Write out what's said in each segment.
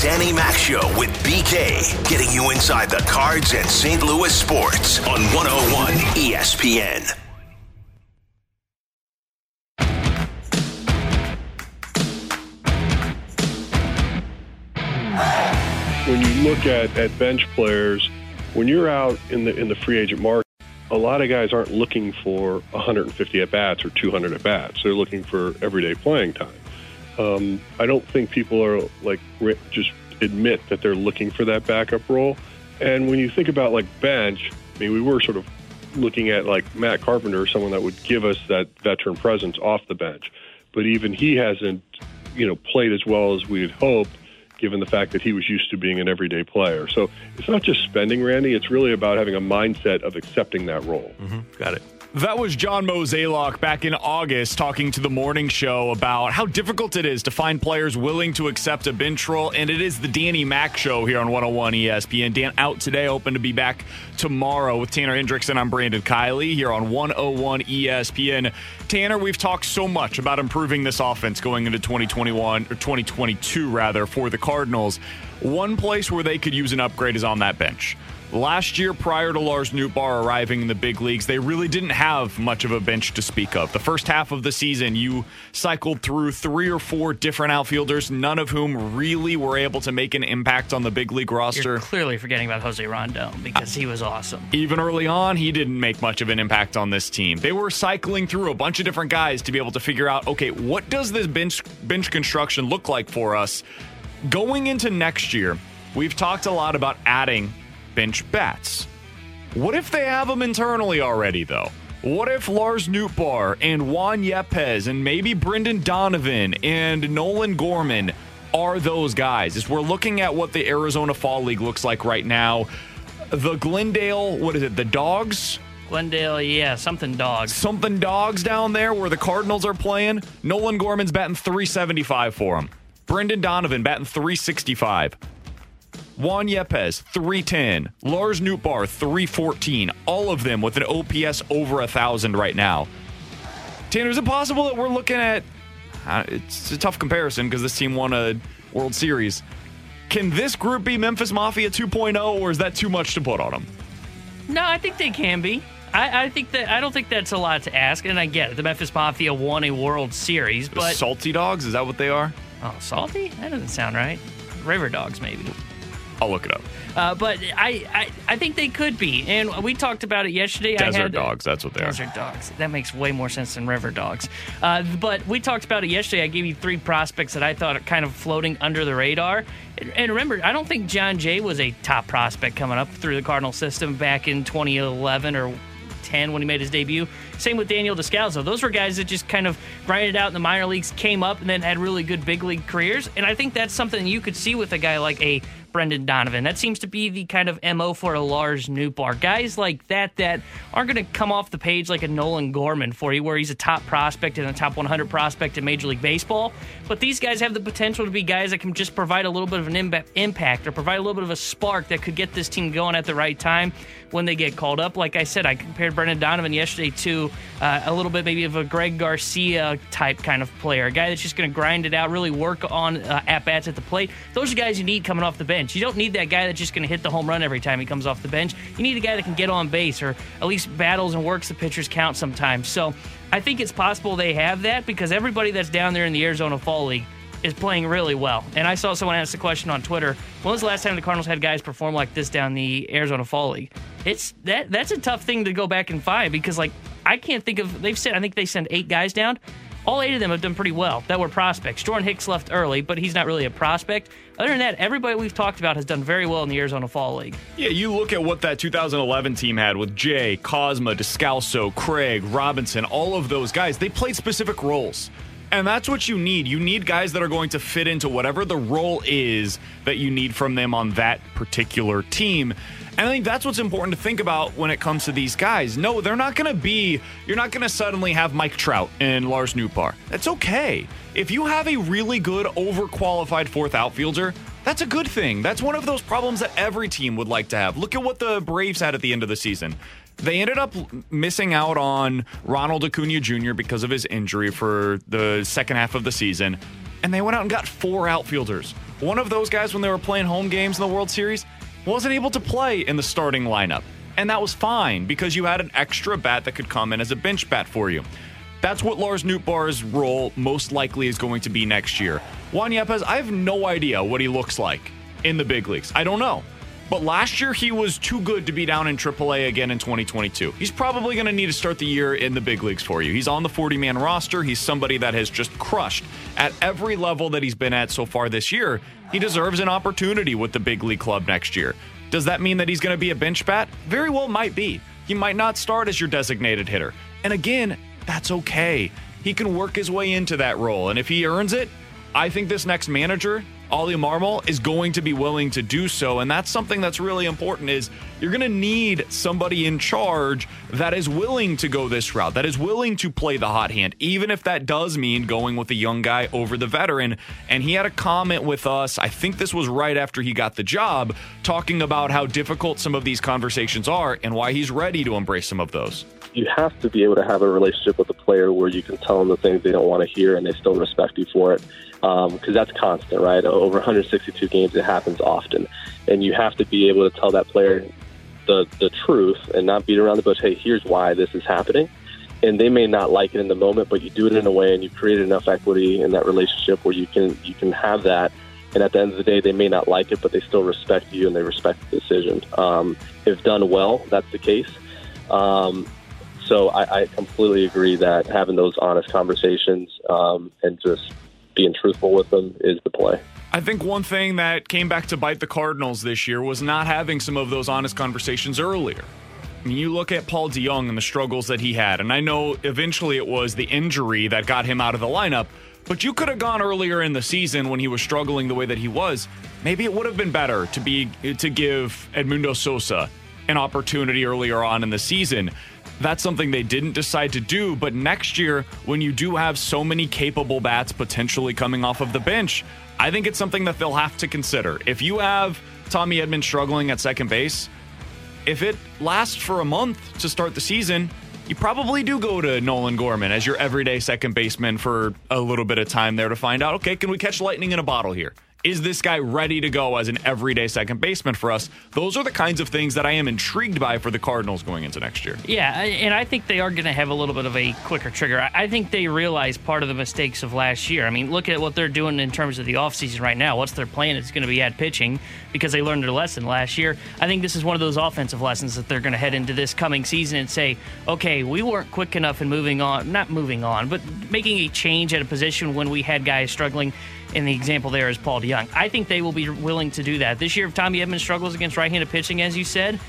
Danny Mac Show with BK, getting you inside the cards and St. Louis sports on 101 ESPN. when you look at, at bench players, when you're out in the in the free agent market, a lot of guys aren't looking for 150 at bats or 200 at bats. They're looking for everyday playing time. Um, I don't think people are like just admit that they're looking for that backup role. And when you think about like bench, I mean, we were sort of looking at like Matt Carpenter, someone that would give us that veteran presence off the bench. But even he hasn't, you know, played as well as we had hoped given the fact that he was used to being an everyday player. So it's not just spending, Randy. It's really about having a mindset of accepting that role. Mm-hmm. Got it. That was John Mozeliak back in August talking to the morning show about how difficult it is to find players willing to accept a bench role. And it is the Danny Mac show here on 101 ESPN. Dan out today, open to be back tomorrow with Tanner Hendrickson. I'm Brandon Kiley here on 101 ESPN. Tanner, we've talked so much about improving this offense going into 2021 or 2022 rather for the Cardinals. One place where they could use an upgrade is on that bench. Last year, prior to Lars Nootbaar arriving in the big leagues, they really didn't have much of a bench to speak of. The first half of the season, you cycled through three or four different outfielders, none of whom really were able to make an impact on the big league roster. You're clearly forgetting about Jose Rondon because he was awesome. Even early on, he didn't make much of an impact on this team. They were cycling through a bunch of different guys to be able to figure out, okay, what does this bench bench construction look like for us going into next year? We've talked a lot about adding bench bats. What if they have them internally already, though? What if Lars Nootbaar and Juan Yepez and maybe Brendan Donovan and Nolan Gorman are those guys? As we're looking at what the Arizona Fall League looks like right now, the Glendale, what is it, the Dogs? Glendale, yeah, something dogs. Something dogs down there where the Cardinals are playing. Nolan Gorman's batting 375 for him. Brendan Donovan batting 365. Juan Yepez, 310. Lars Nootbaar, 314. All of them with an OPS over a 1,000 right now. Tanner, is it possible that we're looking at. Uh, it's a tough comparison because this team won a World Series. Can this group be Memphis Mafia 2.0, or is that too much to put on them? No, I think they can be. I, I, think that I don't think that's a lot to ask, and I get it. The Memphis Mafia won a World Series, but salty dogs is that what they are? Oh, salty? That doesn't sound right. River dogs, maybe. I'll look it up. Uh, but I, I, I think they could be, and we talked about it yesterday. Desert I had, dogs, that's what they desert are. Desert dogs. That makes way more sense than river dogs. Uh, but we talked about it yesterday. I gave you three prospects that I thought are kind of floating under the radar. And, and remember, I don't think Jon Jay was a top prospect coming up through the Cardinal system back in 2011 or 10 when he made his debut. Same with Daniel Descalso. Those were guys that just kind of grinded out in the minor leagues, came up, and then had really good big league careers. And I think that's something you could see with a guy like a Brendan Donovan. That seems to be the kind of MO for a Lars Nootbaar. Guys like that that aren't going to come off the page like a Nolan Gorman for you, where he's a top prospect and a top 100 prospect in Major League Baseball. But these guys have the potential to be guys that can just provide a little bit of an impact or provide a little bit of a spark that could get this team going at the right time when they get called up. Like I said, I compared Brendan Donovan yesterday to uh, a little bit maybe of a Greg Garcia type kind of player, a guy that's just going to grind it out, really work on uh, at bats at the plate. Those are guys you need coming off the bench. You don't need that guy that's just going to hit the home run every time he comes off the bench. You need a guy that can get on base or at least battles and works the pitcher's count sometimes. So I think it's possible they have that because everybody that's down there in the Arizona Fall League is playing really well. And I saw someone ask the question on Twitter: When was the last time the Cardinals had guys perform like this down the Arizona Fall League? It's that that's a tough thing to go back and find because like I can't think of they've said I think they sent eight guys down. All eight of them have done pretty well. That were prospects. Jordan Hicks left early, but he's not really a prospect. Other than that, everybody we've talked about has done very well in the Arizona Fall League. Yeah, you look at what that 2011 team had with Jay, Cosma, Descalso, Craig, Robinson, all of those guys. They played specific roles. And that's what you need. You need guys that are going to fit into whatever the role is that you need from them on that particular team. And I think that's what's important to think about when it comes to these guys. No, they're not going to be, you're not going to suddenly have Mike Trout and Lars Nootbaar. That's okay. If you have a really good, overqualified fourth outfielder, that's a good thing. That's one of those problems that every team would like to have. Look at what the Braves had at the end of the season. They ended up missing out on Ronald Acuna Jr. because of his injury for the second half of the season. and they went out and got four outfielders. One of those guys, when they were playing home games in the World Series, wasn't able to play in the starting lineup. And that was fine because you had an extra bat that could come in as a bench bat for you. That's what Lars Nootbaar's role most likely is going to be next year. Juan Yepez, I have no idea what he looks like in the big leagues. I don't know. But last year, he was too good to be down in AAA again in 2022. He's probably going to need to start the year in the big leagues for you. He's on the 40 man roster. He's somebody that has just crushed at every level that he's been at so far this year. He deserves an opportunity with the big league club next year. Does that mean that he's going to be a bench bat? Very well, might be. He might not start as your designated hitter. And again, that's okay. He can work his way into that role. And if he earns it, I think this next manager Oli Marmol is going to be willing to do so. And that's something that's really important is you're going to need somebody in charge that is willing to go this route, that is willing to play the hot hand, even if that does mean going with a young guy over the veteran. And he had a comment with us, I think this was right after he got the job, talking about how difficult some of these conversations are and why he's ready to embrace some of those you have to be able to have a relationship with a player where you can tell them the things they don't want to hear and they still respect you for it because um, that's constant, right? Over 162 games, it happens often, and you have to be able to tell that player the the truth and not beat around the bush. Hey, here's why this is happening, and they may not like it in the moment, but you do it in a way, and you create enough equity in that relationship where you can you can have that. And at the end of the day, they may not like it, but they still respect you and they respect the decision. Um, if done well, that's the case. Um, so I, I, completely agree that having those honest conversations um, and just being truthful with them is the play. I think one thing that came back to bite the Cardinals this year was not having some of those honest conversations earlier. I mean, you look at Paul DeJong and the struggles that he had, and I know eventually it was the injury that got him out of the lineup, but you could have gone earlier in the season when he was struggling the way that he was. Maybe it would have been better to be to give Edmundo Sosa an opportunity earlier on in the season that's something they didn't decide to do. But next year, when you do have so many capable bats potentially coming off of the bench, I think it's something that they'll have to consider. If you have Tommy Edman struggling at second base, if it lasts for a month to start the season, you probably do go to Nolan Gorman as your everyday second baseman for a little bit of time there to find out, okay, can we catch lightning in a bottle here? Is this guy ready to go as an everyday second baseman for us? Those are the kinds of things that I am intrigued by for the Cardinals going into next year. Yeah, and I think they are going to have a little bit of a quicker trigger. I think they realize part of the mistakes of last year. I mean, look at what they're doing in terms of the offseason right now. What's their plan? It's going to be at pitching because they learned their lesson last year. I think this is one of those offensive lessons that they're going to head into this coming season and say, okay, we weren't quick enough in moving on, not moving on, but making a change at a position when we had guys struggling and the example there is Paul DeJong. I think they will be willing to do that. This year, if Tommy Edman struggles against right handed pitching, as you said,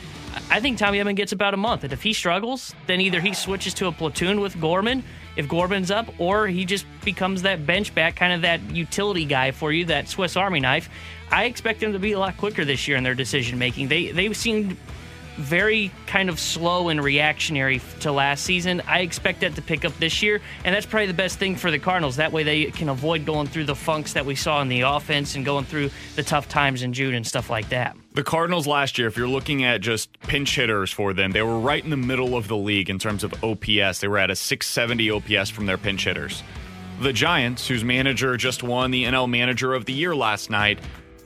I think Tommy Edman gets about a month. And if he struggles, then either he switches to a platoon with Gorman if Gorman's up, or he just becomes that bench back, kind of that utility guy for you, that Swiss Army knife. I expect them to be a lot quicker this year in their decision making. They they seemed very kind of slow and reactionary to last season. I expect that to pick up this year, and that's probably the best thing for the Cardinals. That way they can avoid going through the funks that we saw in the offense and going through the tough times in June and stuff like that. The Cardinals last year, if you're looking at just pinch hitters for them, they were right in the middle of the league in terms of OPS. They were at a 670 OPS from their pinch hitters. The Giants, whose manager just won the NL Manager of the Year last night,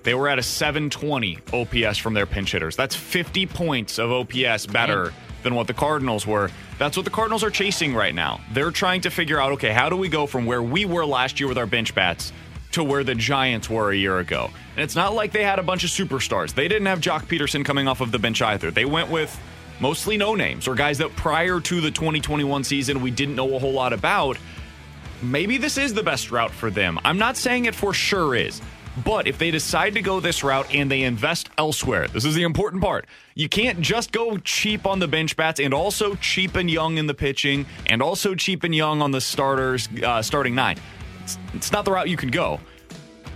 they were at a 720 OPS from their pinch hitters. That's 50 points of OPS better than what the Cardinals were. That's what the Cardinals are chasing right now. They're trying to figure out okay, how do we go from where we were last year with our bench bats to where the Giants were a year ago? And it's not like they had a bunch of superstars. They didn't have Joc Pederson coming off of the bench either. They went with mostly no names or guys that prior to the 2021 season we didn't know a whole lot about. Maybe this is the best route for them. I'm not saying it for sure is. But if they decide to go this route and they invest elsewhere, this is the important part. You can't just go cheap on the bench bats and also cheap and young in the pitching and also cheap and young on the starters uh, starting nine. It's, it's not the route you can go.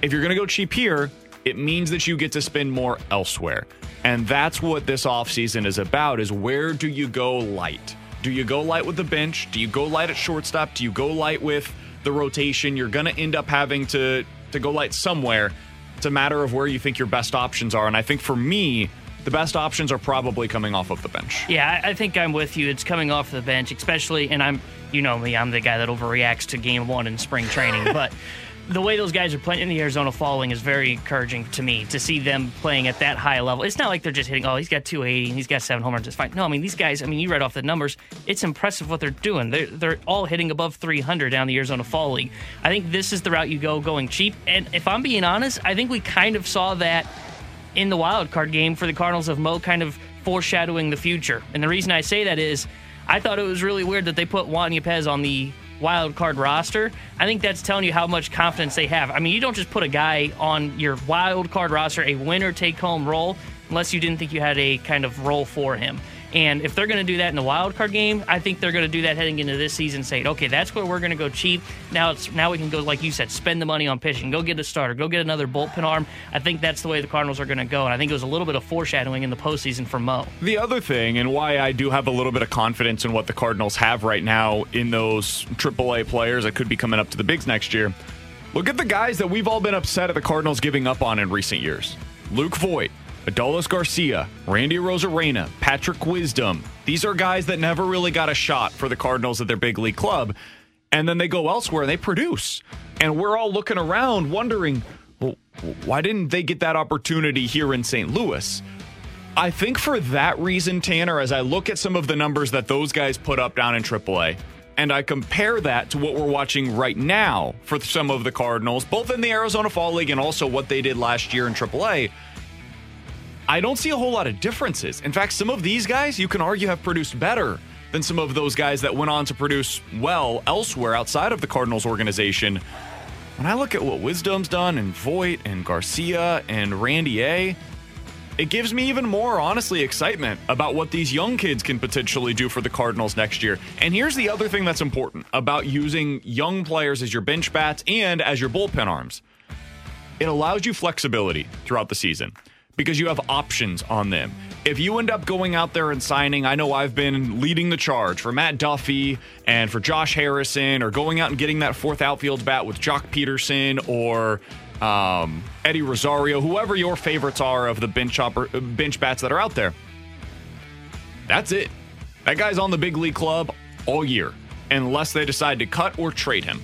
If you're going to go cheap here, it means that you get to spend more elsewhere. And that's what this offseason is about is where do you go light? Do you go light with the bench? Do you go light at shortstop? Do you go light with the rotation? You're going to end up having to to go light somewhere. It's a matter of where you think your best options are. And I think for me, the best options are probably coming off of the bench. Yeah, I think I'm with you. It's coming off the bench, especially, and I'm, you know me, I'm the guy that overreacts to game one in spring training. but the way those guys are playing in the Arizona Falling is very encouraging to me to see them playing at that high level. It's not like they're just hitting, oh, he's got 280 and he's got seven home runs. It's fine. No, I mean, these guys, I mean, you read off the numbers. It's impressive what they're doing. They're, they're all hitting above 300 down the Arizona Fall League. I think this is the route you go going cheap. And if I'm being honest, I think we kind of saw that in the wild card game for the Cardinals of Mo kind of foreshadowing the future. And the reason I say that is I thought it was really weird that they put Juan Yepez on the wild card roster. I think that's telling you how much confidence they have. I mean, you don't just put a guy on your wild card roster, a winner take home role, unless you didn't think you had a kind of role for him. And if they're going to do that in the wild card game, I think they're going to do that heading into this season, saying, okay, that's where we're going to go cheap. Now it's now we can go, like you said, spend the money on pitching, go get a starter, go get another bullpen arm. I think that's the way the Cardinals are going to go, and I think it was a little bit of foreshadowing in the postseason for Mo. The other thing, and why I do have a little bit of confidence in what the Cardinals have right now in those AAA players that could be coming up to the bigs next year. Look at the guys that we've all been upset at the Cardinals giving up on in recent years. Luke Voit, Adolis Garcia, Randy Arozarena, Patrick Wisdom. These are guys that never really got a shot for the Cardinals at their big league club. And then they go elsewhere and they produce. And we're all looking around wondering, well, why didn't they get that opportunity here in St. Louis? I think for that reason, Tanner, as I look at some of the numbers that those guys put up down in AAA, and I compare that to what we're watching right now for some of the Cardinals, both in the Arizona Fall League and also what they did last year in AAA, I don't see a whole lot of differences. In fact, some of these guys you can argue have produced better than some of those guys that went on to produce well elsewhere outside of the Cardinals organization. When I look at what Wisdom's done and Voit and Garcia and Randy A, it gives me even more, honestly, excitement about what these young kids can potentially do for the Cardinals next year. And here's the other thing that's important about using young players as your bench bats and as your bullpen arms it allows you flexibility throughout the season because you have options on them. If you end up going out there and signing, I know I've been leading the charge for Matt Duffy and for Josh Harrison, or going out and getting that fourth outfield bat with Joc Pederson or um, Eddie Rosario, whoever your favorites are of the bench chopper, bench bats that are out there. That's it. That guy's on the big league club all year, unless they decide to cut or trade him.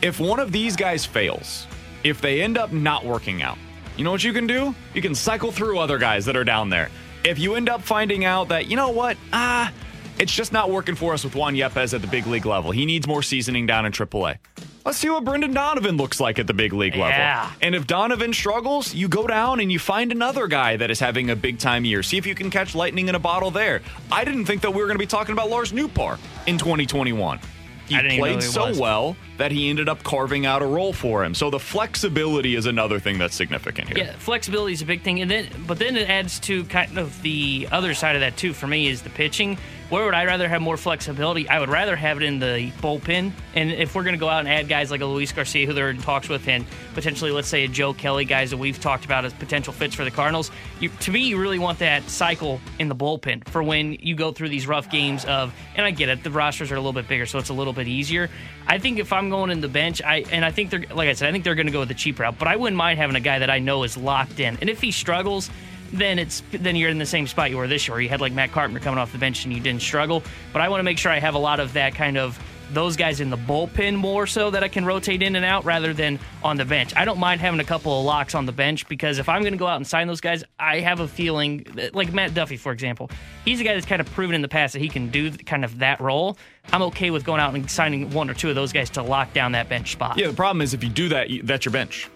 If one of these guys fails, if they end up not working out, you know what you can do? You can cycle through other guys that are down there. If you end up finding out that, you know what, ah, it's just not working for us with Juan Yepez at the big league level. He needs more seasoning down in AAA. Let's see what Brendan Donovan looks like at the big league level. Yeah. And if Donovan struggles, you go down and you find another guy that is having a big time year. See if you can catch lightning in a bottle there. I didn't think that we were going to be talking about Lars Nootbaar in 2021. He I didn't even know played so well that he ended up carving out a role for him. So the flexibility is another thing that's significant here. Yeah, flexibility is a big thing, and then but then it adds to kind of the other side of that too. For me, is the pitching. Where would I rather have more flexibility? I would rather have it in the bullpen. And if we're going to go out and add guys like a Luis Garcia, who they're in talks with, and potentially, let's say, a Joe Kelly, guys that we've talked about as potential fits for the Cardinals, you, to me, you really want that cycle in the bullpen for when you go through these rough games of. And I get it, the rosters are a little bit bigger, so it's a little bit easier. I think if I'm going in the bench, I and I think they're like I said, I think they're going to go with the cheap route. But I wouldn't mind having a guy that I know is locked in, and if he struggles then it's then you're in the same spot you were this year. You had like Matt Carpenter coming off the bench and you didn't struggle. But I want to make sure I have a lot of that kind of those guys in the bullpen more so that I can rotate in and out rather than on the bench. I don't mind having a couple of locks on the bench because if I'm going to go out and sign those guys, I have a feeling that, like Matt Duffy, for example, he's a guy that's kind of proven in the past that he can do kind of that role. I'm okay with going out and signing one or two of those guys to lock down that bench spot. Yeah, the problem is if you do that, that's your bench.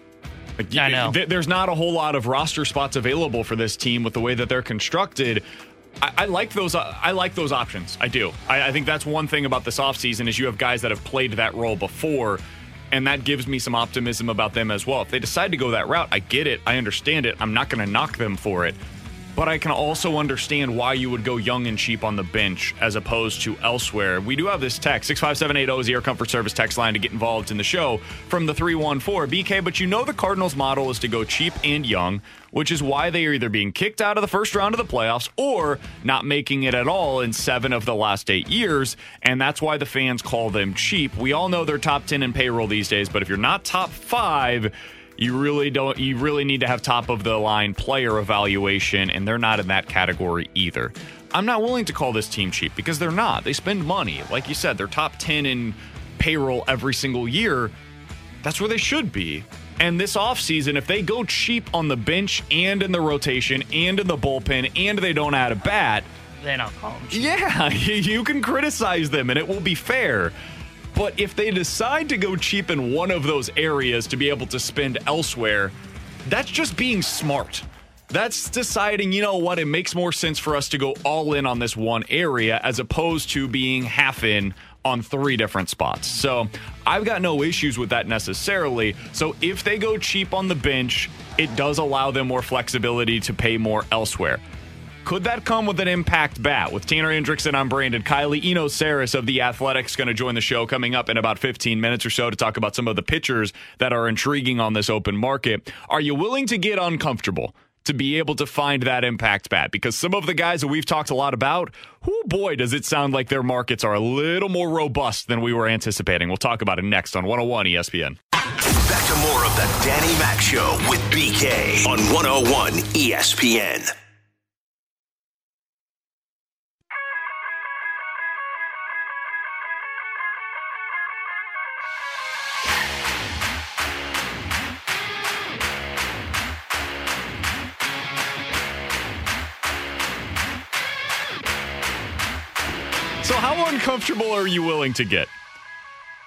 Like, I know. there's not a whole lot of roster spots available for this team with the way that they're constructed. I, I like those. Uh, I like those options. I do. I, I think that's one thing about this offseason is you have guys that have played that role before, and that gives me some optimism about them as well. If they decide to go that route, I get it. I understand it. I'm not going to knock them for it. But I can also understand why you would go young and cheap on the bench as opposed to elsewhere. We do have this text 65780 is the Air Comfort Service text line to get involved in the show from the 314 BK. But you know the Cardinals' model is to go cheap and young, which is why they are either being kicked out of the first round of the playoffs or not making it at all in seven of the last eight years. And that's why the fans call them cheap. We all know they're top 10 in payroll these days, but if you're not top five, you really don't you really need to have top of the line player evaluation and they're not in that category either i'm not willing to call this team cheap because they're not they spend money like you said they're top 10 in payroll every single year That's where they should be. And this offseason, if they go cheap on the bench and in the rotation and in the bullpen and they don't add a bat, then I'll call them. Yeah, you can criticize them and it will be fair. But if they decide to go cheap in one of those areas to be able to spend elsewhere, that's just being smart. That's deciding, you know what, it makes more sense for us to go all in on this one area as opposed to being half in on three different spots. So I've got no issues with that necessarily. So if they go cheap on the bench, it does allow them more flexibility to pay more elsewhere. Could that come with an impact bat? With Tanner Hendrickson, I'm Brandon Kiley. Eno Sarris of The Athletic's going to join the show coming up in about 15 minutes or so to talk about some of the pitchers that are intriguing on this open market. Are you willing to get uncomfortable? to be able to find that impact bat because some of the guys that we've talked a lot about, oh boy, does it sound like their markets are a little more robust than we were anticipating. We'll talk about it next on 101 ESPN. Back to more of the Danny Mac Show with BK on 101 ESPN. Uncomfortable are you willing to get?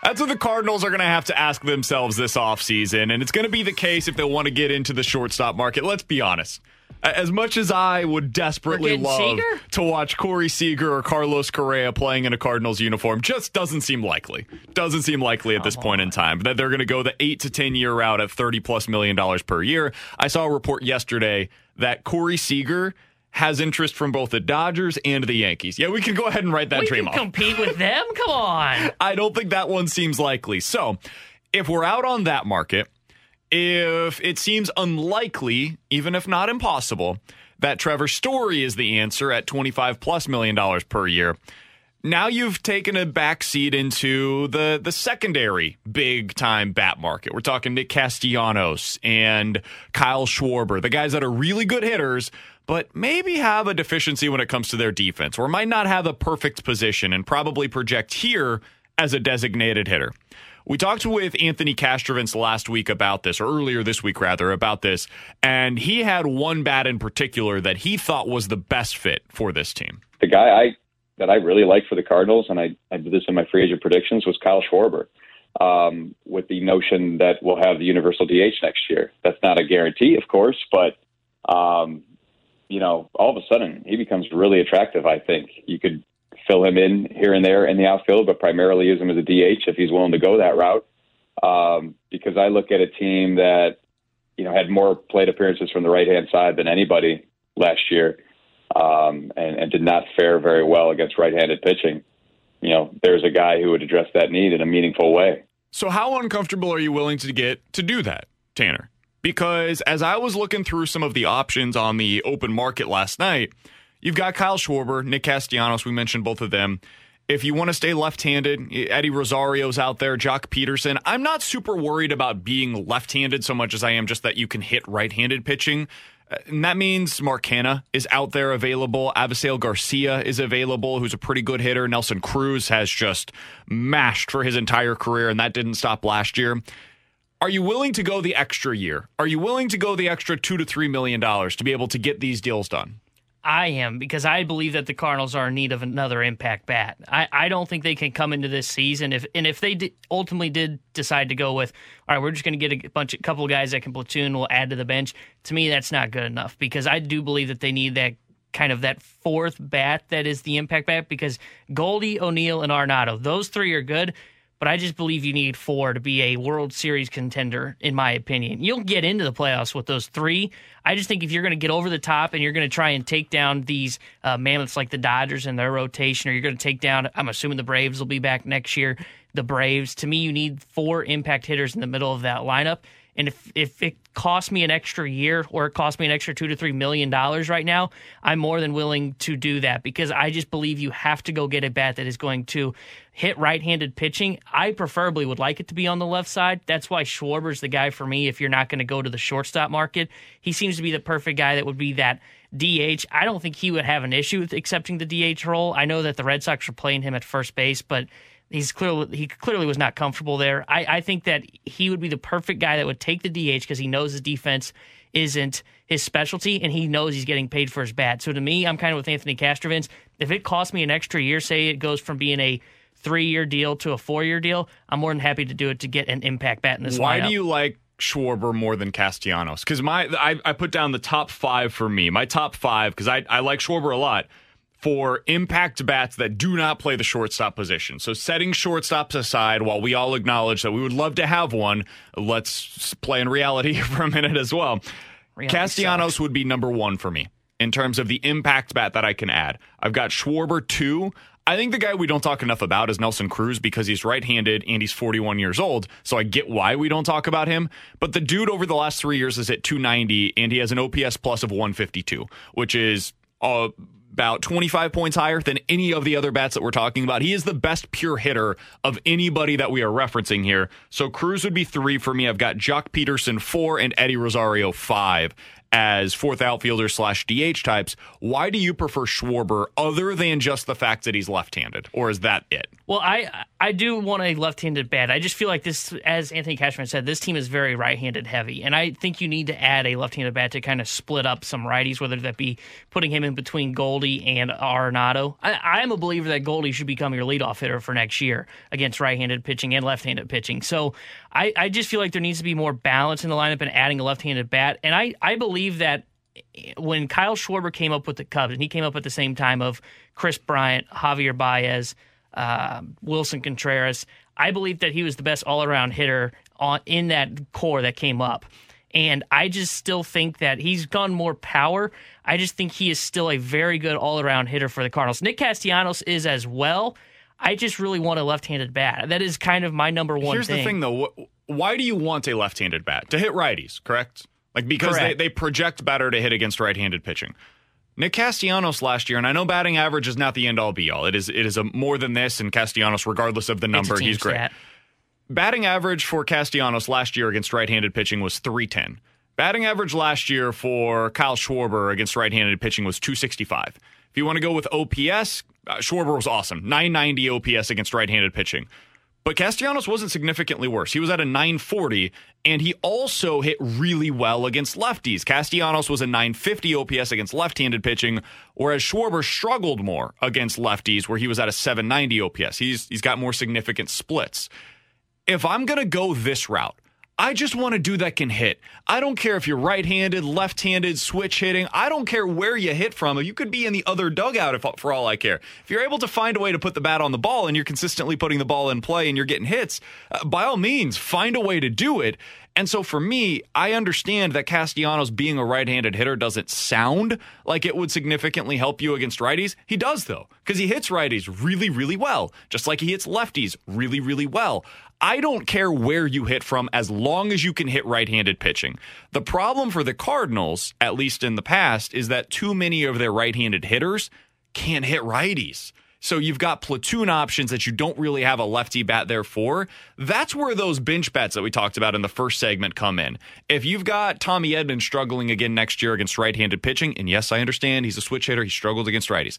That's what the Cardinals are going to have to ask themselves this offseason. And it's going to be the case if they want to get into the shortstop market. Let's be honest. As much as I would desperately love Seager? to watch Corey Seager or Carlos Correa playing in a Cardinals uniform, just doesn't seem likely. Doesn't seem likely at this point in time that they're going to go the eight to 10 year route at 30 plus million dollars per year. I saw a report yesterday that Corey Seager has interest from both the Dodgers and the Yankees. Yeah, we can go ahead and write that we dream can off. compete with them. Come on. I don't think that one seems likely. So, if we're out on that market, if it seems unlikely, even if not impossible, that Trevor Story is the answer at 25 plus million dollars per year. Now you've taken a backseat into the the secondary big time bat market. We're talking Nick Castellanos and Kyle Schwarber, the guys that are really good hitters, but maybe have a deficiency when it comes to their defense, or might not have a perfect position and probably project here as a designated hitter. We talked with Anthony Castrovince last week about this, or earlier this week, rather, about this, and he had one bat in particular that he thought was the best fit for this team. The guy I that I really like for the Cardinals, and I, I did this in my free agent predictions, was Kyle Schwarber, um, with the notion that we'll have the universal DH next year. That's not a guarantee, of course, but um, you know, all of a sudden he becomes really attractive. I think you could fill him in here and there in the outfield, but primarily use him as a DH if he's willing to go that route. Um, because I look at a team that you know had more plate appearances from the right hand side than anybody last year, um, and, and did not fare very well against right-handed pitching. You know, there's a guy who would address that need in a meaningful way. So, how uncomfortable are you willing to get to do that, Tanner? Because as I was looking through some of the options on the open market last night, you've got Kyle Schwarber, Nick Castellanos. We mentioned both of them. If you want to stay left handed, Eddie Rosario's out there, Joc Pederson. I'm not super worried about being left handed so much as I am just that you can hit right handed pitching. Uh, and that means Mark Canha is out there available. Avisail Garcia is available, who's a pretty good hitter. Nelson Cruz has just mashed for his entire career, and that didn't stop last year. Are you willing to go the extra year? Are you willing to go the extra two to three million dollars to be able to get these deals done? I am because I believe that the Cardinals are in need of another impact bat. I, I don't think they can come into this season if and if they ultimately did decide to go with all right, we're just going to get a bunch of couple guys that can platoon, we'll add to the bench. To me, that's not good enough because I do believe that they need that kind of that fourth bat that is the impact bat because Goldie, O'Neill, and Arenado, those three are good but I just believe you need four to be a World Series contender, in my opinion. You'll get into the playoffs with those three. I just think if you're going to get over the top and you're going to try and take down these uh, mammoths like the Dodgers and their rotation, or you're going to take down, I'm assuming the Braves will be back next year. The Braves, to me, you need four impact hitters in the middle of that lineup. And if if it costs me an extra year or it costs me an extra two to three million dollars right now, I'm more than willing to do that because I just believe you have to go get a bat that is going to hit right-handed pitching. I preferably would like it to be on the left side. That's why Schwarber's the guy for me. If you're not going to go to the shortstop market, he seems to be the perfect guy that would be that DH. I don't think he would have an issue with accepting the DH role. I know that the Red Sox are playing him at first base, but He's clearly he clearly was not comfortable there. I, I think that he would be the perfect guy that would take the DH because he knows his defense isn't his specialty and he knows he's getting paid for his bat. So to me, I'm kind of with Anthony Castrovince. If it costs me an extra year, say it goes from being a three year deal to a four year deal, I'm more than happy to do it to get an impact bat in this one. Why lineup. do you like Schwarber more than Castellanos? Because my I, I put down the top five for me. My top five because I I like Schwarber a lot for impact bats that do not play the shortstop position. So setting shortstops aside, while we all acknowledge that we would love to have one, let's play in reality for a minute as well. Reality Castellanos sucks. would be number one for me in terms of the impact bat that I can add. I've got Schwarber two. I think the guy we don't talk enough about is Nelson Cruz because he's right handed and he's 41 years old. So I get why we don't talk about him. But the dude over the last three years is at 290 and he has an OPS plus of 152, which is uh, about 25 points higher than any of the other bats that we're talking about. He is the best pure hitter of anybody that we are referencing here. So Cruz would be three for me. I've got Joc Pederson four and Eddie Rosario five as fourth outfielder slash DH types. Why do you prefer Schwarber other than just the fact that he's left handed? Or is that it? Well, I I do want a left-handed bat. I just feel like this, as Anthony Cashman said, this team is very right-handed heavy, and I think you need to add a left-handed bat to kind of split up some righties, whether that be putting him in between Goldie and Arenado. I am a believer that Goldie should become your leadoff hitter for next year against right-handed pitching and left-handed pitching. So I, I just feel like there needs to be more balance in the lineup and adding a left-handed bat, and I I believe that when Kyle Schwarber came up with the Cubs, and he came up at the same time of Kris Bryant, Javier Baez, uh, Willson Contreras, I believe that he was the best all around hitter on in that core that came up. And I just still think that he's gone more power. I just think he is still a very good all around hitter for the Cardinals. Nick Castellanos is as well. I just really want a left handed bat. That is kind of my number one Here's thing. the thing, though. Why do you want a left handed bat? To hit righties, correct? Like because they, Correct. they project better to hit against right handed pitching. Nick Castellanos last year, and I know batting average is not the end all be all. It is it is a more than this, and Castellanos, regardless of the number, he's great. stat. Batting average for Castellanos last year against right-handed pitching was 310. Batting average last year for Kyle Schwarber against right-handed pitching was 265. If you want to go with OPS, uh, Schwarber was awesome. 990 OPS against right-handed pitching. But Castellanos wasn't significantly worse. He was at a 940, and he also hit really well against lefties. Castellanos was a 950 OPS against left handed pitching, whereas Schwarber struggled more against lefties, where he was at a 790 OPS. He's, he's got more significant splits if I'm going to go this route, I just want a dude that can hit. I don't care if you're right handed, left handed, switch hitting. I don't care where you hit from. You could be in the other dugout if, for all I care. If you're able to find a way to put the bat on the ball and you're consistently putting the ball in play and you're getting hits, uh, by all means, find a way to do it. And so for me, I understand that Castellanos being a right handed hitter doesn't sound like it would significantly help you against righties. He does, though, because he hits righties really, really well, just like he hits lefties really, really well. I don't care where you hit from as long as you can hit right handed pitching. The problem for the Cardinals, at least in the past, is that too many of their right handed hitters can't hit righties. So you've got platoon options that you don't really have a lefty bat there for. That's where those bench bats that we talked about in the first segment come in. If you've got Tommy Edmonds struggling again next year against right handed pitching, and yes, I understand he's a switch hitter, he struggled against righties.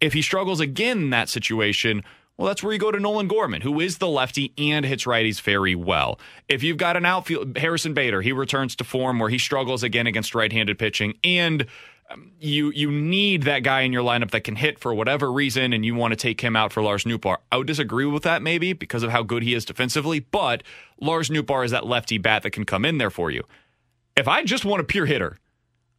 If he struggles again in that situation, well, that's where you go to Nolan Gorman, who is the lefty and hits righties very well. If you've got an outfield, Harrison Bader, he returns to form where he struggles again against right-handed pitching, and um, you you need that guy in your lineup that can hit for whatever reason, and you want to take him out for Lars Nootbaar. I would disagree with that maybe because of how good he is defensively, but Lars Nootbaar is that lefty bat that can come in there for you. If I just want a pure hitter,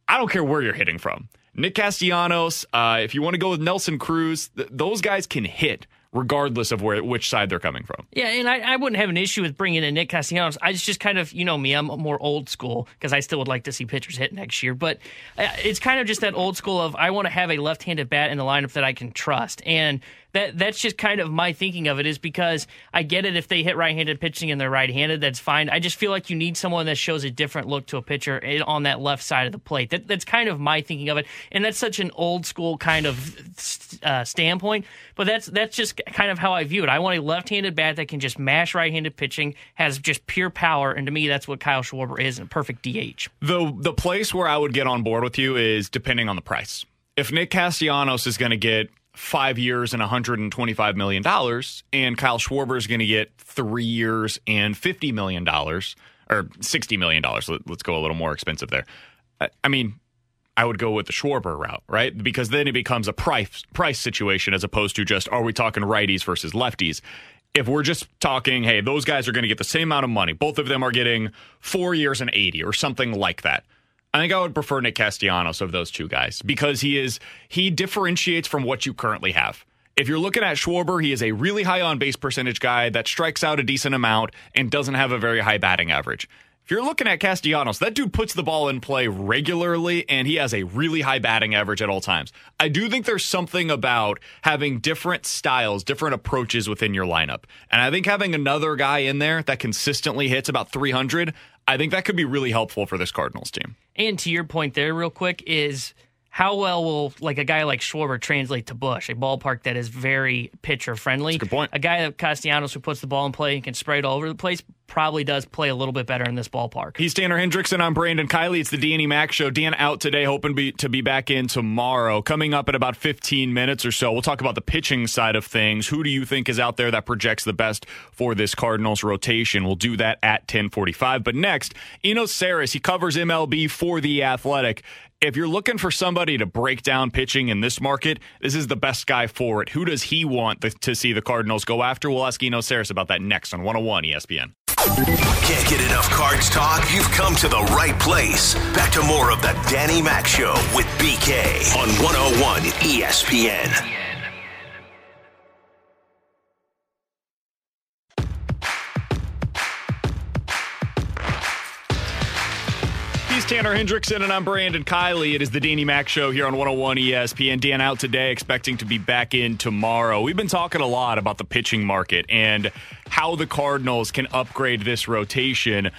I don't care where you're hitting from. Nick Castellanos, uh, if you want to go with Nelson Cruz, th- those guys can hit regardless of where which side they're coming from. Yeah, and I, I wouldn't have an issue with bringing in Nick Castellanos. I just, just kind of, you know me, I'm more old school because I still would like to see pitchers hit next year. But uh, it's kind of just that old school of I want to have a left-handed bat in the lineup that I can trust, and that that's just kind of my thinking of it. Is because I get it if they hit right-handed pitching and they're right-handed, that's fine. I just feel like you need someone that shows a different look to a pitcher on that left side of the plate. That, that's kind of my thinking of it, and that's such an old school kind of uh, standpoint. But that's that's just kind of how I view it. I want a left-handed bat that can just mash right-handed pitching, has just pure power, and to me, that's what Kyle Schwarber is, a perfect DH. The the place where I would get on board with you is depending on the price. If Nick Castellanos is going to get five years and $125 million, and Kyle Schwarber is going to get three years and $50 million or $60 million. Let's go a little more expensive there. I mean, I would go with the Schwarber route, right? Because then it becomes a price price situation as opposed to just are we talking righties versus lefties? If we're just talking, hey, those guys are going to get the same amount of money. Both of them are getting four years and 80 or something like that. I think I would prefer Nick Castellanos of those two guys because he is he differentiates from what you currently have. If you're looking at Schwarber, he is a really high on base percentage guy that strikes out a decent amount and doesn't have a very high batting average. If you're looking at Castellanos, that dude puts the ball in play regularly and he has a really high batting average at all times. I do think there's something about having different styles, different approaches within your lineup. And I think having another guy in there that consistently hits about 300, I think that could be really helpful for this Cardinals team. And to your point there, real quick, is how well will like a guy like Schwarber translate to Busch, a ballpark that is very pitcher friendly? good point. A guy like Castellanos who puts the ball in play and can spray it all over the place probably does play a little bit better in this ballpark. He's Tanner Hendrickson. I'm Brandon Kiley. It's the Danny Max Show. Dan out today, hoping be, to be back in tomorrow. Coming up in about 15 minutes or so, we'll talk about the pitching side of things. Who do you think is out there that projects the best for this Cardinals rotation? We'll do that at 1045. But next, Eno Sarris. He covers MLB for The Athletic. If you're looking for somebody to break down pitching in this market, this is the best guy for it. Who does he want to see the Cardinals go after? We'll ask Eno Sarris about that next on 101 ESPN. Can't get enough cards talk? You've come to the right place. Back to more of the Danny Mac Show with BK on 101 ESPN. Tanner Hendrickson, and I'm Brandon Kiley. It is the Danny Mac Show here on 101 ESPN. Dan out today, expecting to be back in tomorrow. We've been talking a lot about the pitching market and how the Cardinals can upgrade this rotation.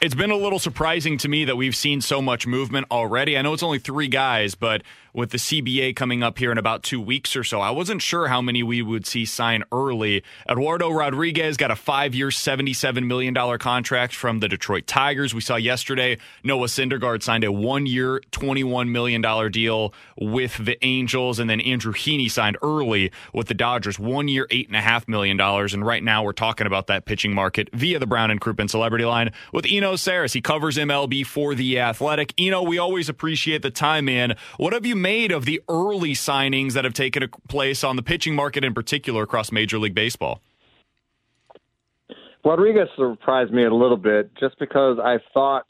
It's been a little surprising to me that we've seen so much movement already. I know it's only three guys, but with the CBA coming up here in about two weeks or so, I wasn't sure how many we would see sign early. Eduardo Rodriguez got a five year, $77 million contract from the Detroit Tigers. We saw yesterday Noah Syndergaard signed a one year, $21 million deal with the Angels. And then Andrew Heaney signed early with the Dodgers, one year, $8.5 million. And right now we're talking about that pitching market via the Brown and Crouppen Celebrity Line with Eno Sarris. He covers MLB for The Athletic. Eno, we always appreciate the time, man. What have you made of the early signings that have taken place on the pitching market in particular across Major League Baseball? Rodriguez surprised me a little bit just because I thought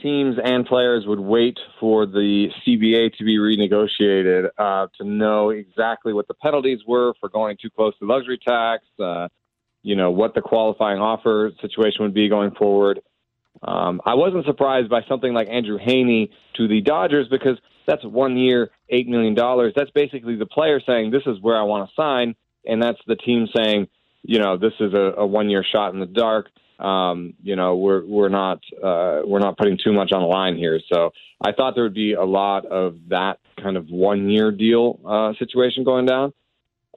teams and players would wait for the CBA to be renegotiated uh, to know exactly what the penalties were for going too close to luxury tax, uh, you know, what the qualifying offer situation would be going forward. Um, I wasn't surprised by something like Andrew Haney to the Dodgers because that's one year, $8 million. That's basically the player saying, This is where I want to sign. And that's the team saying, you know, this is a, a one year shot in the dark. Um, you know, we're we're not uh, we're not putting too much on the line here. So I thought there would be a lot of that kind of one year deal uh, situation going down.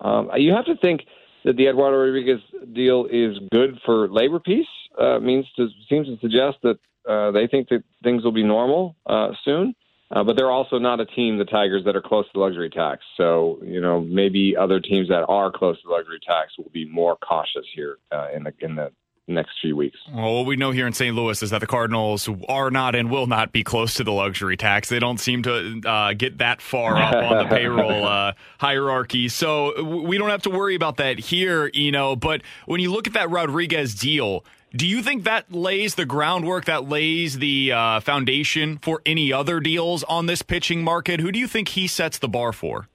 Um, you have to think that the Eduardo Rodriguez deal is good for labor peace. Uh, means to seems to suggest that uh, they think that things will be normal uh, soon. Uh, but they're also not a team, the Tigers, that are close to luxury tax. So, you know, maybe other teams that are close to luxury tax will be more cautious here uh, in the in the next few weeks. Well, what we know here in St. Louis is that the Cardinals are not and will not be close to the luxury tax. They don't seem to uh, get that far up on the payroll uh, hierarchy. So we don't have to worry about that here, you know. But when you look at that Rodriguez deal, do you think that lays the groundwork, that lays the uh, foundation for any other deals on this pitching market? Who do you think he sets the bar for?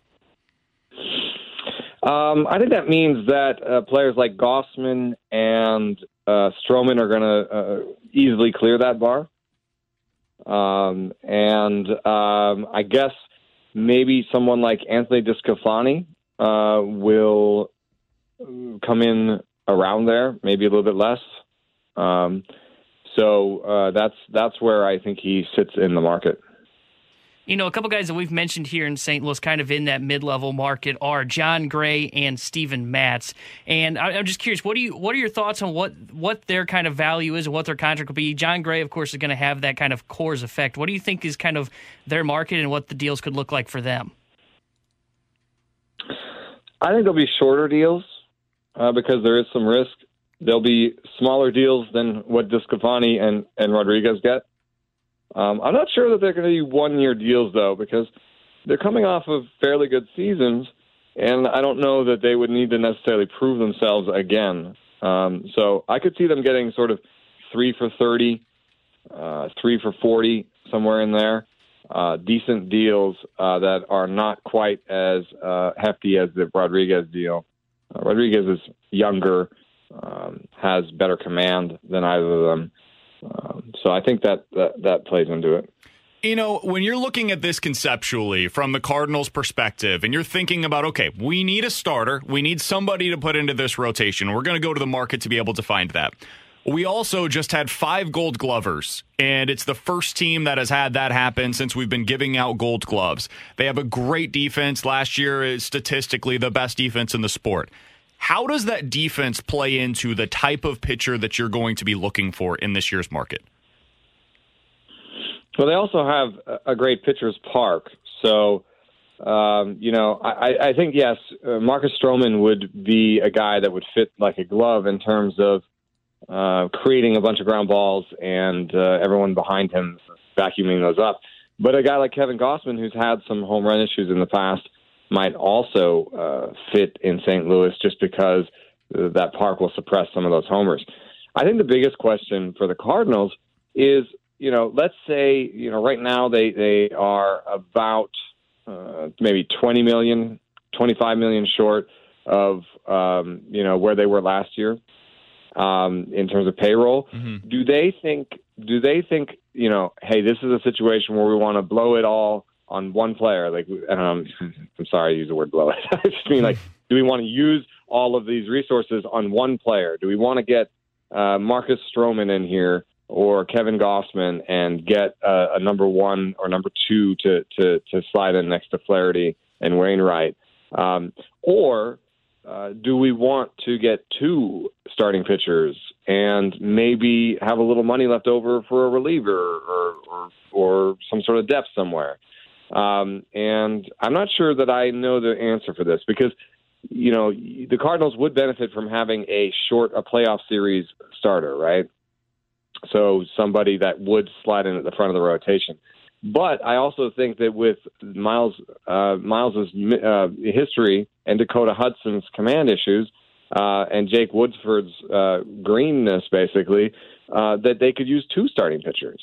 Um, I think that means that uh, players like Gausman and uh, Stroman are going to uh, easily clear that bar. Um, and um, I guess maybe someone like Anthony DeSclafani uh, will come in around there, maybe a little bit less. Um, so uh, that's that's where I think he sits in the market. You know, a couple guys that we've mentioned here in St. Louis, kind of in that mid-level market, are Jon Gray and Steven Matz. And I, am just curious, what do you what are your thoughts on what what their kind of value is and what their contract will be? Jon Gray, of course, is going to have that kind of Coors effect. What do you think is kind of their market and what the deals could look like for them? I think there'll be shorter deals uh, because there is some risk. There'll be smaller deals than what DeSclafani and, and Rodriguez get. Um, I'm not sure that they're going to be one year deals, though, because they're coming off of fairly good seasons, and I don't know that they would need to necessarily prove themselves again. Um, so I could see them getting sort of three for 30, uh, three for 40, somewhere in there. Uh, decent deals uh, that are not quite as uh, hefty as the Rodriguez deal. Uh, Rodriguez is younger, um, has better command than either of them. Um, so I think that, that that plays into it. You know, when you're looking at this conceptually from the Cardinals' perspective, and you're thinking about, okay, we need a starter, we need somebody to put into this rotation. We're going to go to the market to be able to find that. We also just had five gold glovers, and it's the first team that has had that happen since we've been giving out gold gloves. They have a great defense. Last year is statistically the best defense in the sport. How does that defense play into the type of pitcher that you're going to be looking for in this year's market? Well, they also have a great pitcher's park. So, um, you know, I, I think, yes, uh, Marcus Stroman would be a guy that would fit like a glove in terms of uh, creating a bunch of ground balls and uh, everyone behind him vacuuming those up. But a guy like Kevin Gausman, who's had some home run issues in the past, might also uh, fit in St. Louis just because that park will suppress some of those homers. I think the biggest question for the Cardinals is, you know, let's say, you know, right now they they are about uh, maybe 20 million, 25 million short of, um, you know, where they were last year um, in terms of payroll. Mm-hmm. Do they think? Do they think? You know, hey, this is a situation where we want to blow it all on one player. Like, um, I'm sorry, I use the word blow it. I just mean like, do we want to use all of these resources on one player? Do we want to get uh, Marcus Stroman in here or Kevin Gausman and get uh, a number one or number two to to to slide in next to Flaherty and Wainwright, um, or uh, do we want to get two starting pitchers and maybe have a little money left over for a reliever or or, or some sort of depth somewhere? Um, and I'm not sure that I know the answer for this because, you know, the Cardinals would benefit from having a short, a playoff series starter, right? So somebody that would slide in at the front of the rotation. But I also think that with Miles uh, Miles's uh, history and Dakota Hudson's command issues uh, and Jake Woodford's uh, greenness, basically, uh, that they could use two starting pitchers.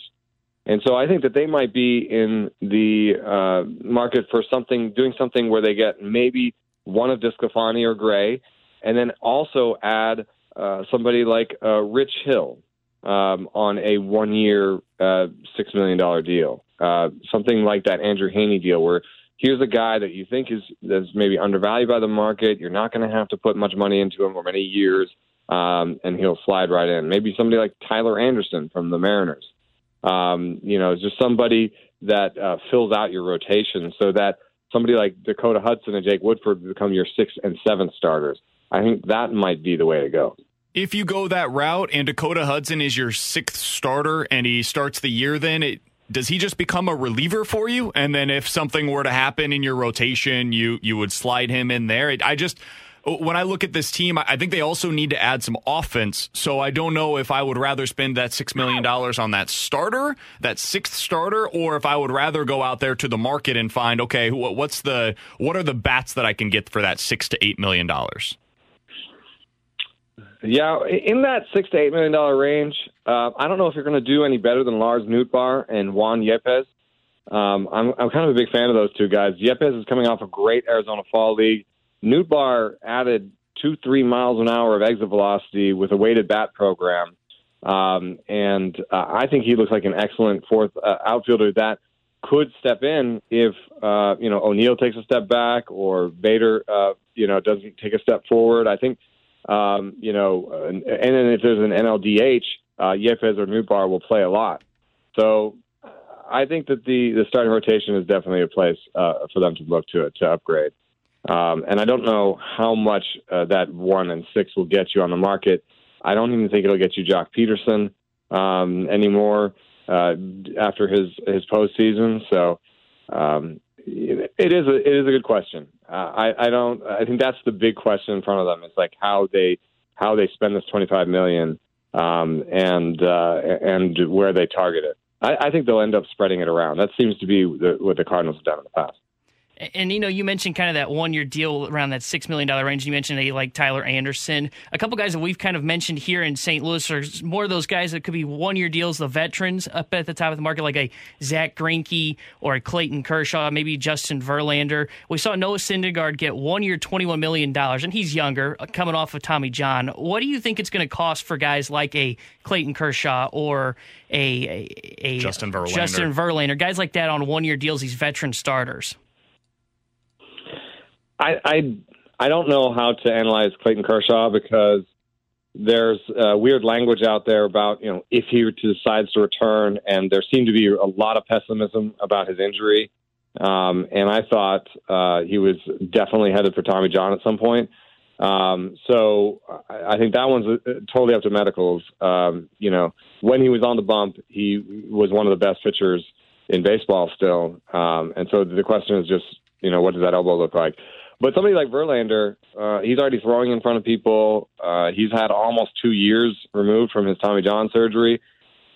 And so I think that they might be in the uh, market for something, doing something where they get maybe one of DeSclafani or Gray, and then also add uh, somebody like uh, Rich Hill um, on a one-year, uh, six million dollar deal, uh, something like that Andrew Heaney deal, where here's a guy that you think is that's maybe undervalued by the market. You're not going to have to put much money into him for many years, um, and he'll slide right in. Maybe somebody like Tyler Anderson from the Mariners. Um, you know, just somebody that uh, fills out your rotation so that somebody like Dakota Hudson and Jake Woodford become your sixth and seventh starters. I think that might be the way to go. If you go that route and Dakota Hudson is your sixth starter and he starts the year, then it, does he just become a reliever for you? And then if something were to happen in your rotation, you you would slide him in there. I just when I look at this team, I think they also need to add some offense. So I don't know if I would rather spend that $6 million on that starter, that sixth starter, or if I would rather go out there to the market and find, okay, what's the, what are the bats that I can get for that six to $8 million? Yeah, in that six to eight million dollar range, uh, I don't know if you're going to do any better than Lars Nootbaar and Juan Yepez. Um, I'm, I'm kind of a big fan of those two guys. Yepez is coming off a great Arizona Fall League. Nootbaar added two, three miles an hour of exit velocity with a weighted bat program. Um, and uh, I think he looks like an excellent fourth uh, outfielder that could step in if, uh, you know, O'Neill takes a step back or Bader, uh, you know, doesn't take a step forward. I think, um, you know, and, and then if there's an NLDH, uh, or Nootbaar will play a lot. So I think that the, the starting rotation is definitely a place uh, for them to look to to upgrade. Um, and I don't know how much uh, that one and six will get you on the market. I don't even think it'll get you Joc Pederson um, anymore uh, after his his postseason. So um, it is a it is a good question. Uh, I, I don't. I think that's the big question in front of them. It's like how they how they spend this twenty five million um, and uh, and where they target it. I, I think they'll end up spreading it around. That seems to be the, what the Cardinals have done in the past. And you know, you mentioned kind of that one year deal around that six million dollar range. You mentioned a like Tyler Anderson. A couple guys that we've kind of mentioned here in St. Louis are more of those guys that could be one year deals, the veterans up at the top of the market, like a Zach Greinke or a Clayton Kershaw, maybe Justin Verlander. We saw Noah Syndergaard get one year, twenty one million dollars, and he's younger, uh, coming off of Tommy John. What do you think it's going to cost for guys like a Clayton Kershaw or a, a, a Justin Verlander. Justin Verlander, guys like that on one year deals, these veteran starters? I, I I don't know how to analyze Clayton Kershaw because there's weird language out there about you know if he decides to return, and there seemed to be a lot of pessimism about his injury. Um, and I thought uh, he was definitely headed for Tommy John at some point. Um, so I, I think that one's uh, totally up to medicals. Um, you know, when he was on the bump, he was one of the best pitchers in baseball still. Um, and so the question is just, you know, what does that elbow look like? But somebody like Verlander, uh, he's already throwing in front of people. Uh, he's had almost two years removed from his Tommy John surgery.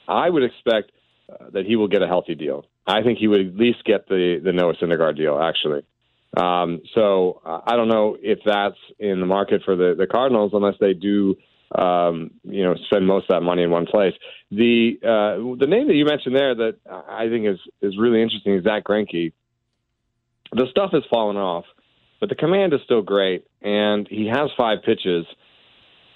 I would expect uh, that he will get a healthy deal. I think he would at least get the the Noah Syndergaard deal, actually. Um, so uh, I don't know if that's in the market for the the Cardinals unless they do, um, you know, spend most of that money in one place. The uh, the name that you mentioned there that I think is is really interesting is Zach Greinke. The stuff has fallen off but the command is still great, and he has five pitches.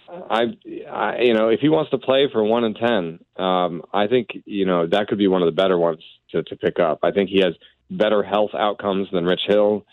I, I you know, if he wants to play for one and ten, um, I think you know that could be one of the better ones to, to pick up. I think he has better health outcomes than Rich Hill.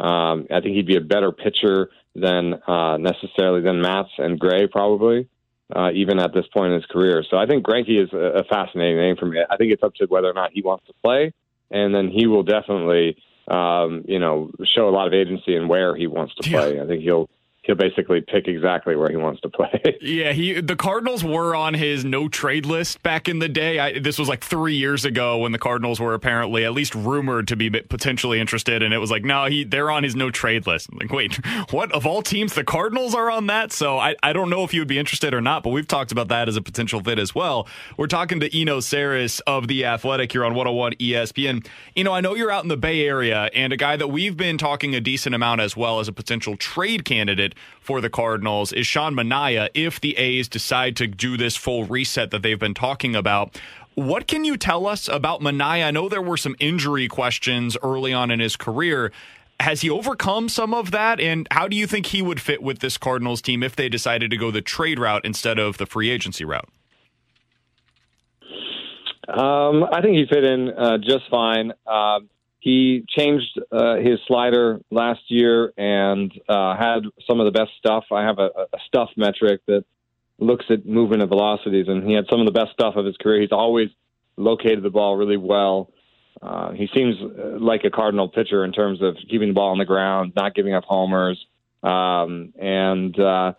Um, I think he'd be a better pitcher than uh, necessarily than Matz and Gray probably, uh, even at this point in his career. So I think Greinke is a, a fascinating name for me. I think it's up to whether or not he wants to play, and then he will definitely um, you know, show a lot of agency in where he wants to play. Yeah. I think he'll he'll basically pick exactly where he wants to play. yeah, he the Cardinals were on his no trade list back in the day. I, this was like three years ago when the Cardinals were apparently at least rumored to be potentially interested, and it was like, no, he they're on his no trade list. I'm like, wait, what? Of all teams, the Cardinals are on that. So I, I don't know if you would be interested or not, but we've talked about that as a potential fit as well. We're talking to Eno Sarris of the Athletic here on 101 ESPN. You know, I know you're out in the Bay Area, and a guy that we've been talking a decent amount as well as a potential trade candidate for the Cardinals is Sean Manaea if the A's decide to do this full reset that they've been talking about. What can you tell us about Manaea? I know there were some injury questions early on in his career. Has he overcome some of that? And how do you think he would fit with this Cardinals team if they decided to go the trade route instead of the free agency route? Um, I think he fit in uh, just fine. Uh, he changed uh, his slider last year and uh, had some of the best stuff. I have a, a stuff metric that looks at movement and velocities, and he had some of the best stuff of his career. He's always located the ball really well. Uh, he seems uh, like a cardinal pitcher in terms of keeping the ball on the ground, not giving up homers, um, and uh,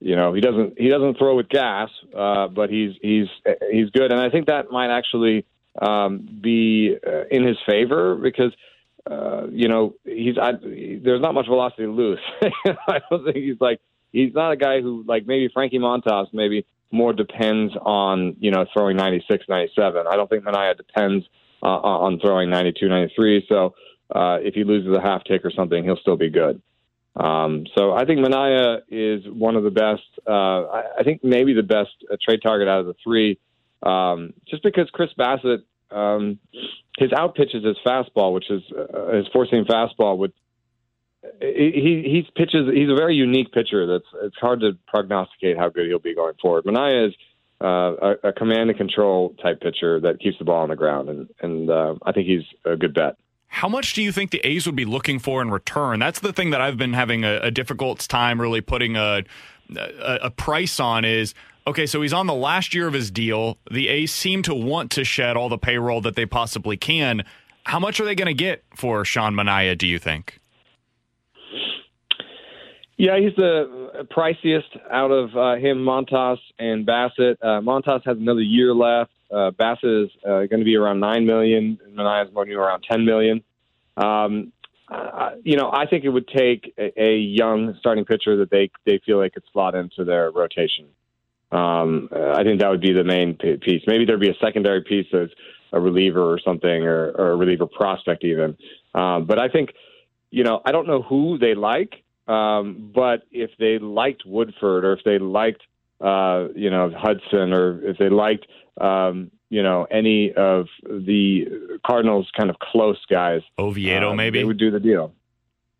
you know he doesn't he doesn't throw with gas, uh, but he's he's he's good, and I think that might actually um, be uh, in his favor because uh, you know he's I, there's not much velocity loose. I don't think he's like he's not a guy who like maybe Frankie Montas maybe more depends on you know throwing 96, 97. I don't think Manaea depends uh, on throwing 92, 93. So uh, if he loses a half tick or something, he'll still be good. Um, so I think Manaea is one of the best. Uh, I, I think maybe the best uh, trade target out of the three um, just because Chris Bassitt, um, his out pitches his fastball, which is uh, his four seam fastball, with he he pitches. He's a very unique pitcher. That's it's hard to prognosticate how good he'll be going forward. Manaea is uh, a, a command and control type pitcher that keeps the ball on the ground, and and uh, I think he's a good bet. How much do you think the A's would be looking for in return? That's the thing that I've been having a, a difficult time really putting a, a, a price on. Is Okay, so he's on the last year of his deal. The A's seem to want to shed all the payroll that they possibly can. How much are they going to get for Sean Manaea, do you think? Yeah, he's the priciest out of uh, him, Montas and Bassitt. Uh, Montas has another year left. Uh, Bassitt is uh, going to be around 9 million, Manaea is going to be around ten million. Um, uh, you know, I think it would take a, a young starting pitcher that they they feel they could slot into their rotation. Um, I think that would be the main piece. Maybe there'd be a secondary piece as a reliever or something, or, or a reliever prospect even. Um, but I think, you know, I don't know who they like, um, but if they liked Woodford or if they liked, uh, you know, Hudson or if they liked, um, you know, any of the Cardinals kind of close guys, Oviedo uh, maybe they would do the deal.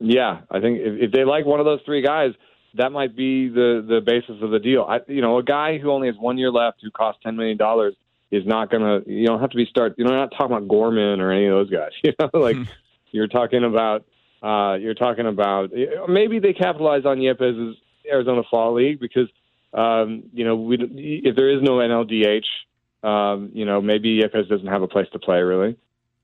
Yeah, I think if, if they like one of those three guys, that might be the the basis of the deal. I, you know, a guy who only has one year left who costs ten million dollars is not going to. You don't have to be start. You know, not talking about Gorman or any of those guys. You know, like you're talking about. Uh, you're talking about maybe they capitalize on Yepez's Arizona Fall League because um, you know we, if there is no NLDH, um, you know maybe Yepez doesn't have a place to play really.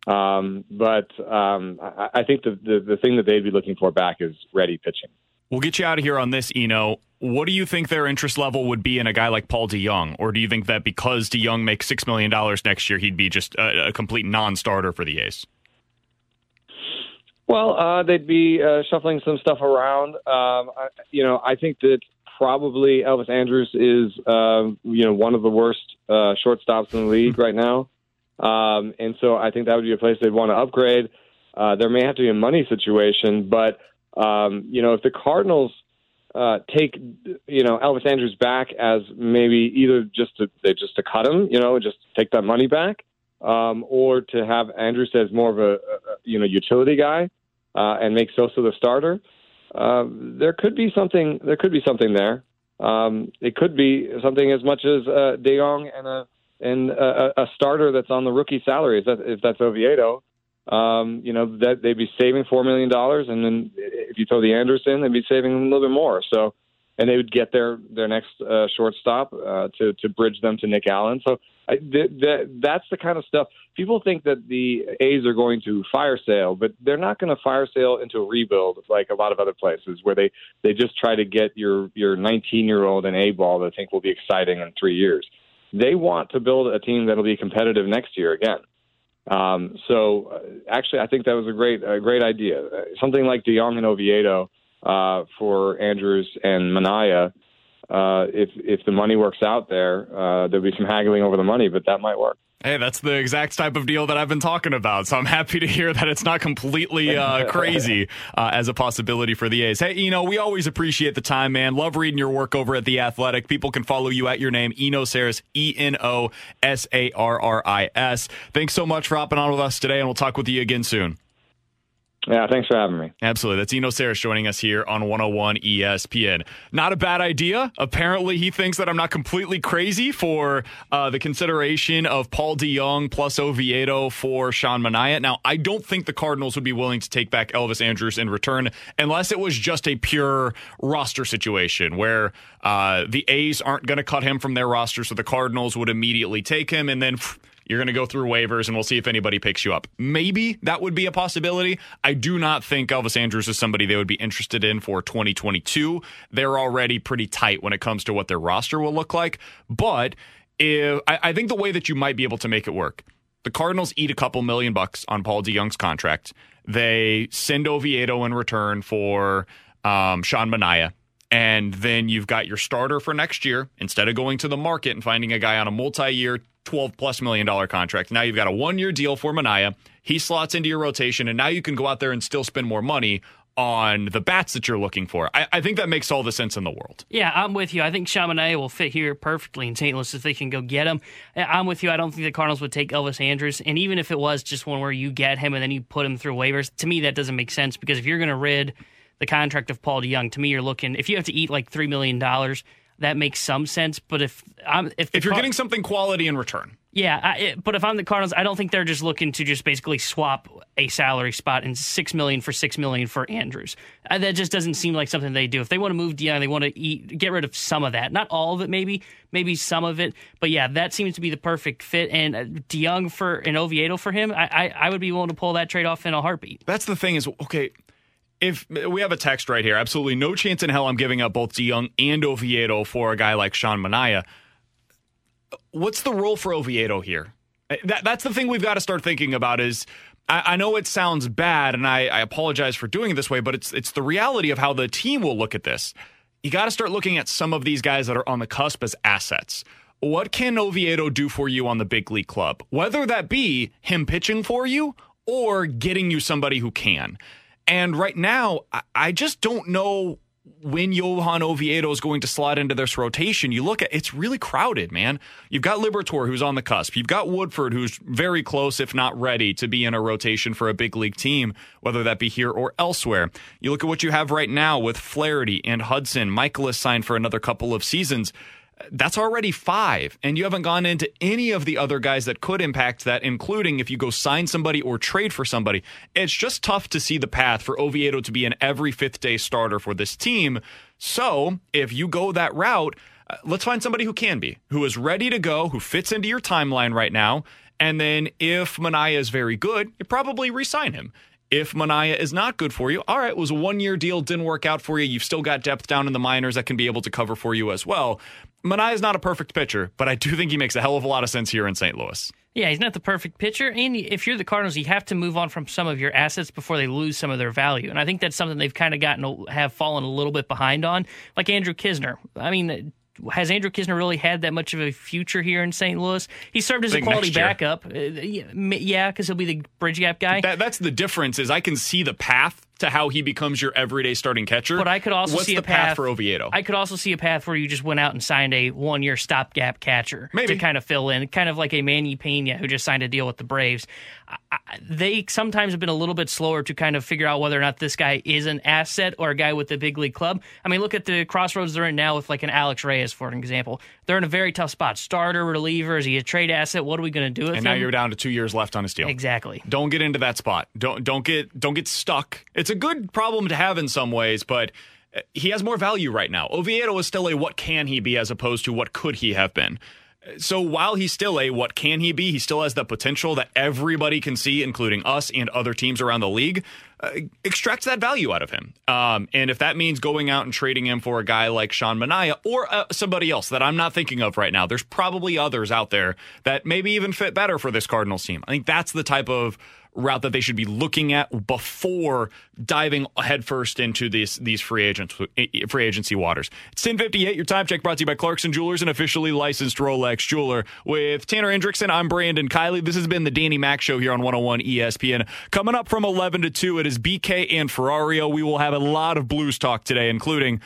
Um, but um, I, I think the, the the thing that they'd be looking for back is ready pitching. We'll get you out of here on this, Eno. What do you think their interest level would be in a guy like Paul DeJong? Or do you think that because DeJong makes $6 million next year, he'd be just a, a complete non starter for the A's? Well, uh, they'd be uh, shuffling some stuff around. Um, I, you know, I think that probably Elvis Andrus is, uh, you know, one of the worst uh, shortstops in the league right now. Um, and so I think that would be a place they'd want to upgrade. Uh, there may have to be a money situation, but um, you know, if the Cardinals uh, take you know Elvis Andrus back as maybe either just to they just to cut him, you know, just take that money back, um, or to have Andrus as more of a, a you know utility guy uh, and make Sosa the starter. Uh, there could be something. There could be something there. Um, it could be something as much as uh, DeJong and a and a, a starter that's on the rookie salary. If, that, if that's Oviedo, um, you know that they'd be saving four million dollars, and then if you throw the Anderson, they'd be saving a little bit more. So, and they would get their their next uh, shortstop uh, to to bridge them to Nick Allen. So, I, th- th- that's the kind of stuff people think that the A's are going to fire sale, but they're not going to fire sale into a rebuild like a lot of other places where they they just try to get your your 19 year old an A ball that they think will be exciting in three years. They want to build a team that'll be competitive next year again. Um, so uh, actually, I think that was a great, a great idea. Uh, something like DeJong and Oviedo uh, for Andrus and Manaea. Uh, if if the money works out there, uh, there'll be some haggling over the money, but that might work. Hey, that's the exact type of deal that I've been talking about. So I'm happy to hear that it's not completely uh, crazy uh, as a possibility for the A's. Hey, you know, we always appreciate the time, man. Love reading your work over at The Athletic. People can follow you at your name, Eno Sarris, E N O S A R R I S. Thanks so much for hopping on with us today, and we'll talk with you again soon. Yeah, thanks for having me. Absolutely. That's Eno Sarris joining us here on 101 ESPN. Not a bad idea. Apparently, he thinks that I'm not completely crazy for uh, the consideration of Paul DeJong plus Oviedo for Sean Manaea. Now, I don't think the Cardinals would be willing to take back Elvis Andrus in return unless it was just a pure roster situation where uh, the A's aren't going to cut him from their roster, so the Cardinals would immediately take him and then. You're going to go through waivers and we'll see if anybody picks you up. Maybe that would be a possibility. I do not think Elvis Andrus is somebody they would be interested in for 2022. They're already pretty tight when it comes to what their roster will look like. But if, I, I think the way that you might be able to make it work, the Cardinals eat a couple million bucks on Paul DeJong's contract. They send Oviedo in return for um, Sean Manaea. And then you've got your starter for next year instead of going to the market and finding a guy on a multi year 12 plus million dollar contract. Now you've got a one year deal for Manaea. He slots into your rotation, and now you can go out there and still spend more money on the bats that you're looking for. I, I, think that makes all the sense in the world. Yeah, I'm with you. I think Manaea will fit here perfectly in St. Louis if they can go get him. I'm with you. I don't think the Cardinals would take Elvis Andrus. And even if it was just one where you get him and then you put him through waivers, to me, that doesn't make sense because if you're going to rid the contract of Paul DeJong, to me, you're looking, if you have to eat like $3 million, that makes some sense. But if I'm if, if you're Car- getting something quality in return, yeah. I, it, but if I'm the Cardinals, I don't think they're just looking to just basically swap a salary spot in six million for six million for Andrus. Uh, that just doesn't seem like something they do. If they want to move Dion, they want to eat, get rid of some of that, not all of it, maybe, maybe some of it. But yeah, that seems to be the perfect fit. And uh, DeJong for an Oviedo for him, I, I I would be willing to pull that trade off in a heartbeat. That's the thing is okay if we have a text right here, absolutely no chance in hell I'm giving up both DeJong and Oviedo for a guy like Sean Manaea. What's the role for Oviedo here? Uh, that, that's the thing we've got to start thinking about is I, I know it sounds bad, and I, I apologize for doing it this way, but it's it's the reality of how the team will look at this. You got to start looking at some of these guys that are on the cusp as assets. What can Oviedo do for you on the big league club? Whether that be him pitching for you or getting you somebody who can. And right now, I, just don't know when Johan Oviedo is going to slot into this rotation, you look at it's really crowded, man. You've got Liberatore who's on the cusp. You've got Woodford who's very close, if not ready, to be in a rotation for a big league team, whether that be here or elsewhere. You look at what you have right now with Flaherty and Hudson. Mikolas signed for another couple of seasons that's already five. And you haven't gone into any of the other guys that could impact that, including if you go sign somebody or trade for somebody. It's just tough to see the path for Oviedo to be an every fifth day starter for this team. So if you go that route, uh, let's find somebody who can be, who is ready to go, who fits into your timeline right now. And then if Manaea is very good, you probably resign him. If Manaea is not good for you, all right, it was a one year deal, didn't work out for you. You've still got depth down in the minors that can be able to cover for you as well. Manaea is not a perfect pitcher, but I do think he makes a hell of a lot of sense here in St. Louis. Yeah, he's not the perfect pitcher. And if you're the Cardinals, you have to move on from some of your assets before they lose some of their value. And I think that's something they've kind of gotten, have fallen a little bit behind on. Like Andrew Knizner. I mean, has Andrew Knizner really had that much of a future here in St. Louis? He served as a quality backup. Uh, yeah, because he'll be the bridge gap guy. That, that's the difference. Is I can see the path to how he becomes your everyday starting catcher. But I could also What's see the a path, path for Oviedo. I could also see a path where you just went out and signed a one year stopgap catcher Maybe. to kind of fill in, kind of like a Manny Piña who just signed a deal with the Braves. I, they sometimes have been a little bit slower to kind of figure out whether or not this guy is an asset or a guy with the big league club. I mean, look at the crossroads they're in now with like an Alex Reyes, for an example. They're in a very tough spot. Starter, reliever, is he a trade asset? What are we going to do with and him? now you're down to two years left on his deal. Exactly. Don't get into that spot. Don't don't get don't get stuck. It's a good problem to have in some ways, but uh, he has more value right now. Oviedo is still a what can he be as opposed to what could he have been. So while he's still a what can he be, he still has the potential that everybody can see, including us and other teams around the league. Uh, extracts that value out of him. Um, and if that means going out and trading him for a guy like Sean Manaea or uh, somebody else that I'm not thinking of right now, there's probably others out there that maybe even fit better for this Cardinals team. I think that's the type of route that they should be looking at before diving headfirst into these these free agents free agency waters. It's 1058. Your time check brought to you by Clarkson Jewelers, an officially licensed Rolex jeweler. With Tanner Hendrickson, I'm Brandon Kiley. This has been the Danny Mac Show here on 101 ESPN. Coming up from 11 to 2, it is BK and Ferrario. We will have a lot of Blues talk today, including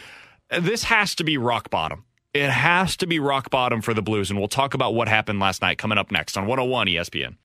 this has to be rock bottom. It has to be rock bottom for the Blues, and we'll talk about what happened last night coming up next on 101 ESPN.